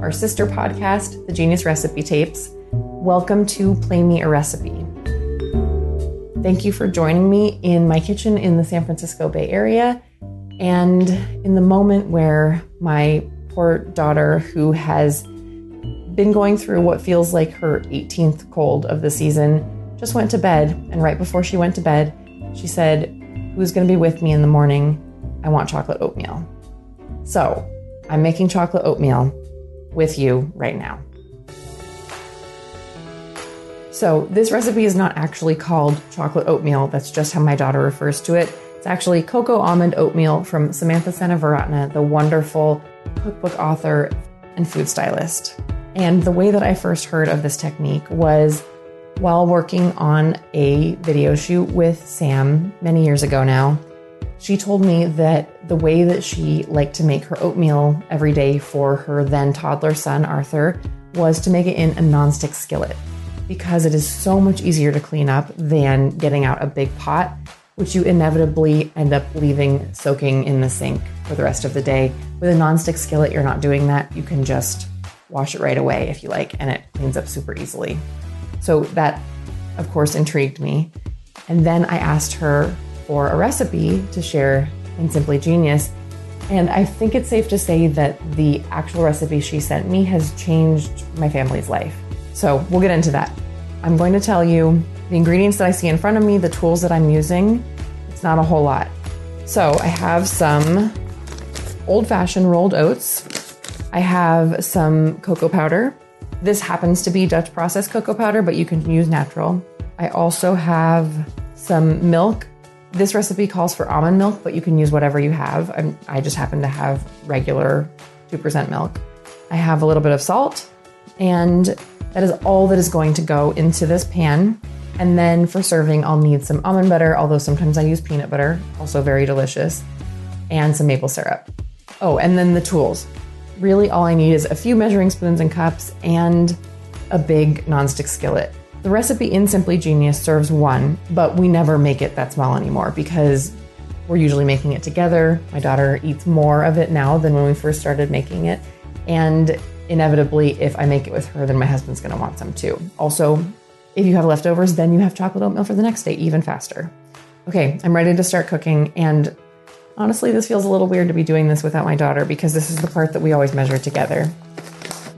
our sister podcast, The Genius Recipe Tapes. Welcome to Play Me a Recipe. Thank you for joining me in my kitchen in the San Francisco Bay Area and in the moment where my poor daughter, who has been going through what feels like her 18th cold of the season, just went to bed. And right before she went to bed, she said, Who's going to be with me in the morning? I want chocolate oatmeal. So I'm making chocolate oatmeal with you right now. So, this recipe is not actually called chocolate oatmeal. That's just how my daughter refers to it. It's actually cocoa almond oatmeal from Samantha Seneviratne, the wonderful cookbook author and food stylist. And the way that I first heard of this technique was while working on a video shoot with Sam many years ago now. She told me that the way that she liked to make her oatmeal every day for her then toddler son, Arthur, was to make it in a nonstick skillet because it is so much easier to clean up than getting out a big pot, which you inevitably end up leaving soaking in the sink for the rest of the day. With a nonstick skillet, you're not doing that. You can just wash it right away if you like, and it cleans up super easily. So that, of course, intrigued me. And then I asked her for a recipe to share in Simply Genius. And I think it's safe to say that the actual recipe she sent me has changed my family's life. So we'll get into that. I'm going to tell you the ingredients that I see in front of me, the tools that I'm using. It's not a whole lot. So I have some old fashioned rolled oats. I have some cocoa powder. This happens to be Dutch processed cocoa powder, but you can use natural. I also have some milk this recipe calls for almond milk, but you can use whatever you have. I'm, i just happen to have regular 2% milk. I have a little bit of salt, and that is all that is going to go into this pan. And then for serving, I'll need some almond butter, although sometimes I use peanut butter, also very delicious, and some maple syrup. Oh, and then the tools. Really, all I need is a few measuring spoons and cups and a big nonstick skillet. The recipe in Simply Genius serves one, but we never make it that small anymore because we're usually making it together. My daughter eats more of it now than when we first started making it. And inevitably, if I make it with her, then my husband's going to want some too. Also, if you have leftovers, then you have chocolate oatmeal for the next day, even faster. Okay, I'm ready to start cooking. And honestly, this feels a little weird to be doing this without my daughter because this is the part that we always measure together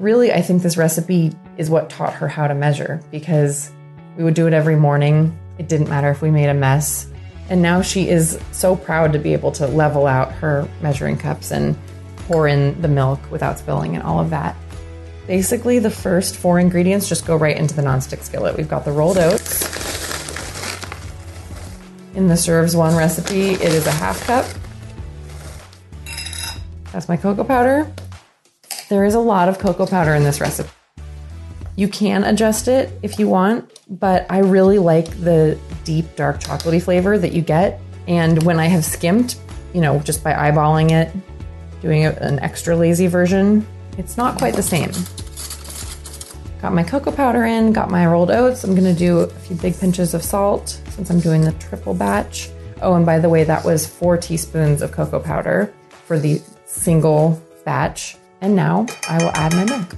really, I think this recipe is what taught her how to measure because we would do it every morning. It didn't matter if we made a mess. And now she is so proud to be able to level out her measuring cups and pour in the milk without spilling and all of that. Basically, the first four ingredients just go right into the nonstick skillet. We've got the rolled oats. In the serves one recipe, it is a half cup. That's my cocoa powder. There is a lot of cocoa powder in this recipe. You can adjust it if you want, but I really like the deep dark chocolatey flavor that you get. And when I have skimmed, you know, just by eyeballing it, doing an extra lazy version, it's not quite the same. Got my cocoa powder in, got my rolled oats. I'm gonna do a few big pinches of salt since I'm doing the triple batch. Oh, and by the way, that was four teaspoons of cocoa powder for the single batch. And now I will add my milk.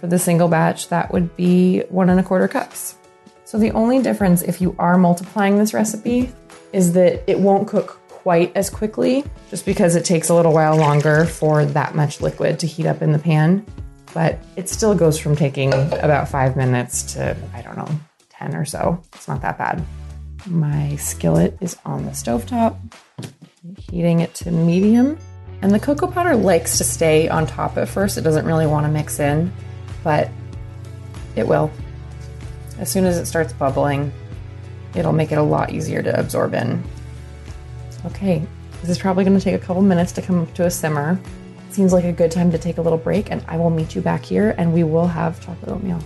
For the single batch, that would be one and a quarter cups. So the only difference if you are multiplying this recipe is that it won't cook quite as quickly just because it takes a little while longer for that much liquid to heat up in the pan. but it still goes from taking about five minutes to, I don't know, 10 or so. It's not that bad. My skillet is on the stovetop, heating it to medium. And the cocoa powder likes to stay on top at first. It doesn't really want to mix in, but it will. As soon as it starts bubbling, it'll make it a lot easier to absorb in. Okay, this is probably going to take a couple minutes to come up to a simmer. Seems like a good time to take a little break, and I will meet you back here and we will have chocolate oatmeal.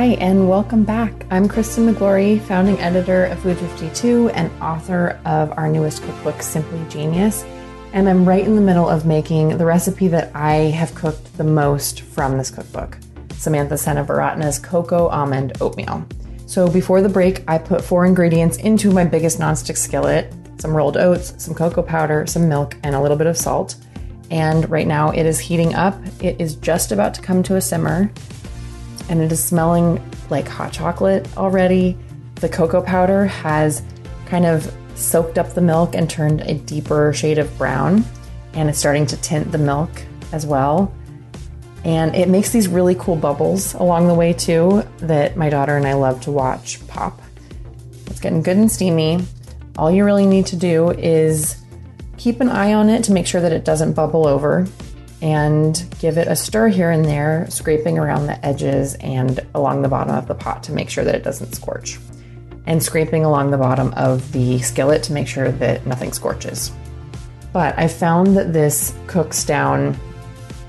Hi, and welcome back. I'm Kristen Miglore, founding editor of Food 52 and author of our newest cookbook, Simply Genius. And I'm right in the middle of making the recipe that I have cooked the most from this cookbook Samantha Seneviratne's Cocoa Almond Oatmeal. So before the break, I put four ingredients into my biggest nonstick skillet some rolled oats, some cocoa powder, some milk, and a little bit of salt. And right now it is heating up. It is just about to come to a simmer and it is smelling like hot chocolate already. The cocoa powder has kind of soaked up the milk and turned a deeper shade of brown, and it's starting to tint the milk as well. And it makes these really cool bubbles along the way, too, that my daughter and I love to watch pop. It's getting good and steamy. All you really need to do is keep an eye on it to make sure that it doesn't bubble over and give it a stir here and there, scraping around the edges and along the bottom of the pot to make sure that it doesn't scorch, and scraping along the bottom of the skillet to make sure that nothing scorches. But I found that this cooks down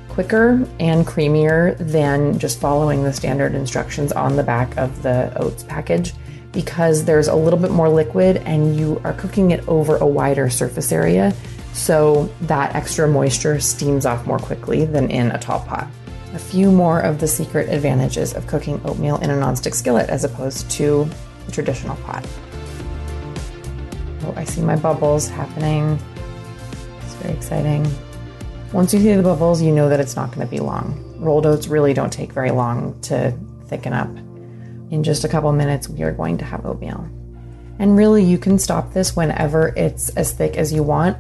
quicker and creamier than just following the standard instructions on the back of the oats package because there's a little bit more liquid and you are cooking it over a wider surface area so that extra moisture steams off more quickly than in a tall pot. A few more of the secret advantages of cooking oatmeal in a nonstick skillet as opposed to a traditional pot. Oh, I see my bubbles happening. It's very exciting. Once you see the bubbles, you know that it's not going to be long. Rolled oats really don't take very long to thicken up. In just a couple minutes, we are going to have oatmeal. And really, you can stop this whenever it's as thick as you want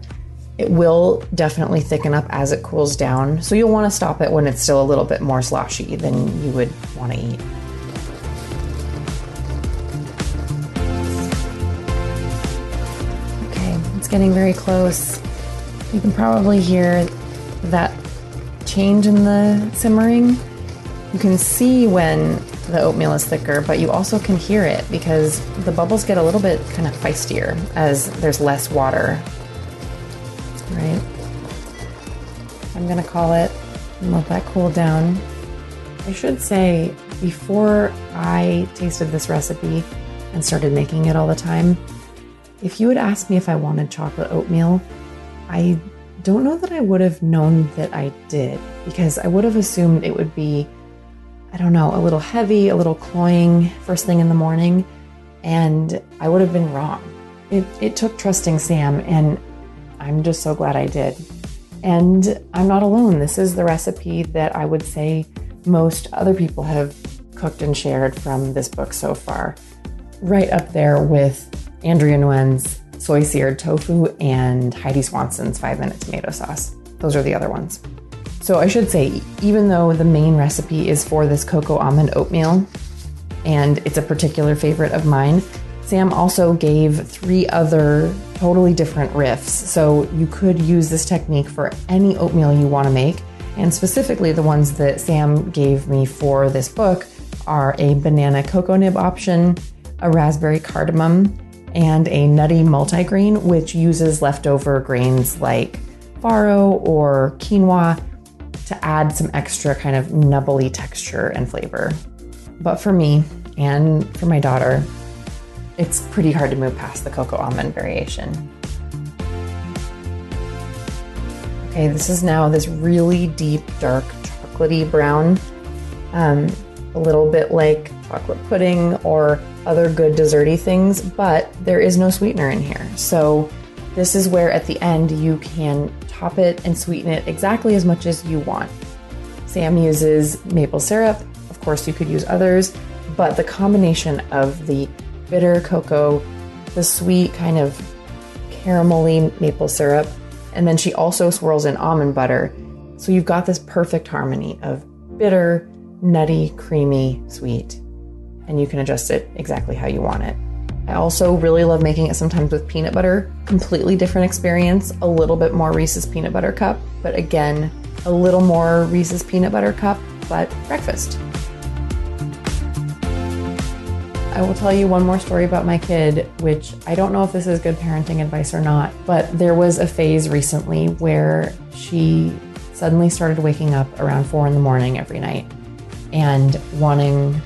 it will definitely thicken up as it cools down, so you'll want to stop it when it's still a little bit more sloshy than you would want to eat. Okay, it's getting very close. You can probably hear that change in the simmering. You can see when the oatmeal is thicker, but you also can hear it because the bubbles get a little bit kind of feistier as there's less water right? I'm gonna call it and let that cool down. I should say, before I tasted this recipe and started making it all the time, if you had asked me if I wanted chocolate oatmeal, I don't know that I would have known that I did because I would have assumed it would be, I don't know, a little heavy, a little cloying first thing in the morning, and I would have been wrong. It, it took trusting Sam and I'm just so glad I did. And I'm not alone. This is the recipe that I would say most other people have cooked and shared from this book so far. Right up there with Andrea Nguyen's soy seared tofu and Heidi Swanson's five minute tomato sauce. Those are the other ones. So I should say, even though the main recipe is for this cocoa almond oatmeal, and it's a particular favorite of mine, Sam also gave three other totally different riffs. So you could use this technique for any oatmeal you want to make. And specifically, the ones that Sam gave me for this book are a banana cocoa nib option, a raspberry cardamom, and a nutty multigrain, which uses leftover grains like farro or quinoa to add some extra kind of nubbly texture and flavor. But for me and for my daughter, it's pretty hard to move past the cocoa almond variation. Okay, this is now this really deep, dark, chocolatey brown, um, a little bit like chocolate pudding or other good desserty things, but there is no sweetener in here. So this is where at the end you can top it and sweeten it exactly as much as you want. Sam uses maple syrup. Of course, you could use others, but the combination of the bitter cocoa, the sweet kind of caramelly maple syrup, and then she also swirls in almond butter. So you've got this perfect harmony of bitter, nutty, creamy, sweet, and you can adjust it exactly how you want it. I also really love making it sometimes with peanut butter. Completely different experience, a little bit more Reese's peanut butter cup, but again, a little more Reese's peanut butter cup, but breakfast. I will tell you one more story about my kid, which I don't know if this is good parenting advice or not, but there was a phase recently where she suddenly started waking up around four in the morning every night and wanting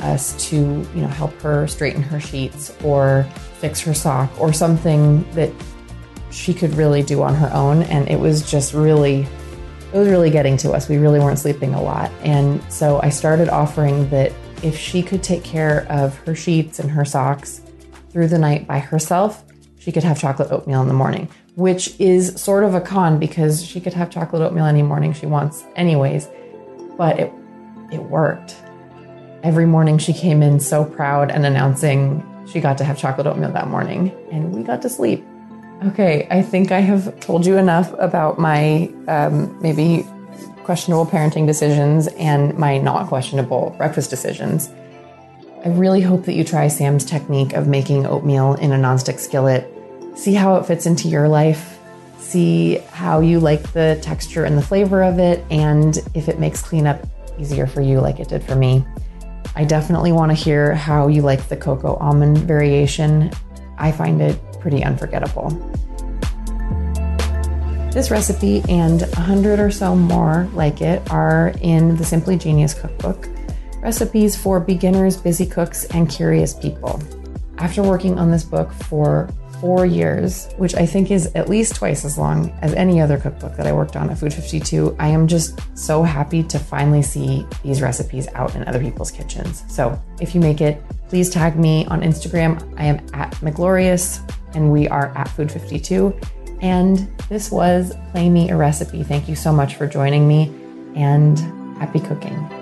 us to, you know, help her straighten her sheets or fix her sock or something that she could really do on her own. And it was just really, it was really getting to us. We really weren't sleeping a lot. And so I started offering that if she could take care of her sheets and her socks through the night by herself, she could have chocolate oatmeal in the morning, which is sort of a con because she could have chocolate oatmeal any morning she wants, anyways. But it, it worked. Every morning she came in so proud and announcing she got to have chocolate oatmeal that morning, and we got to sleep. Okay, I think I have told you enough about my um, maybe questionable parenting decisions and my not questionable breakfast decisions. I really hope that you try Sam's technique of making oatmeal in a nonstick skillet. See how it fits into your life. See how you like the texture and the flavor of it, and if it makes cleanup easier for you, like it did for me. I definitely want to hear how you like the cocoa almond variation. I find it pretty unforgettable. This recipe and a hundred or so more like it are in the Simply Genius cookbook recipes for beginners, busy cooks, and curious people. After working on this book for four years, which I think is at least twice as long as any other cookbook that I worked on at Food 52, I am just so happy to finally see these recipes out in other people's kitchens. So if you make it, please tag me on Instagram. I am at Miglorious and we are at Food 52. And this was Play Me a Recipe. Thank you so much for joining me and happy cooking.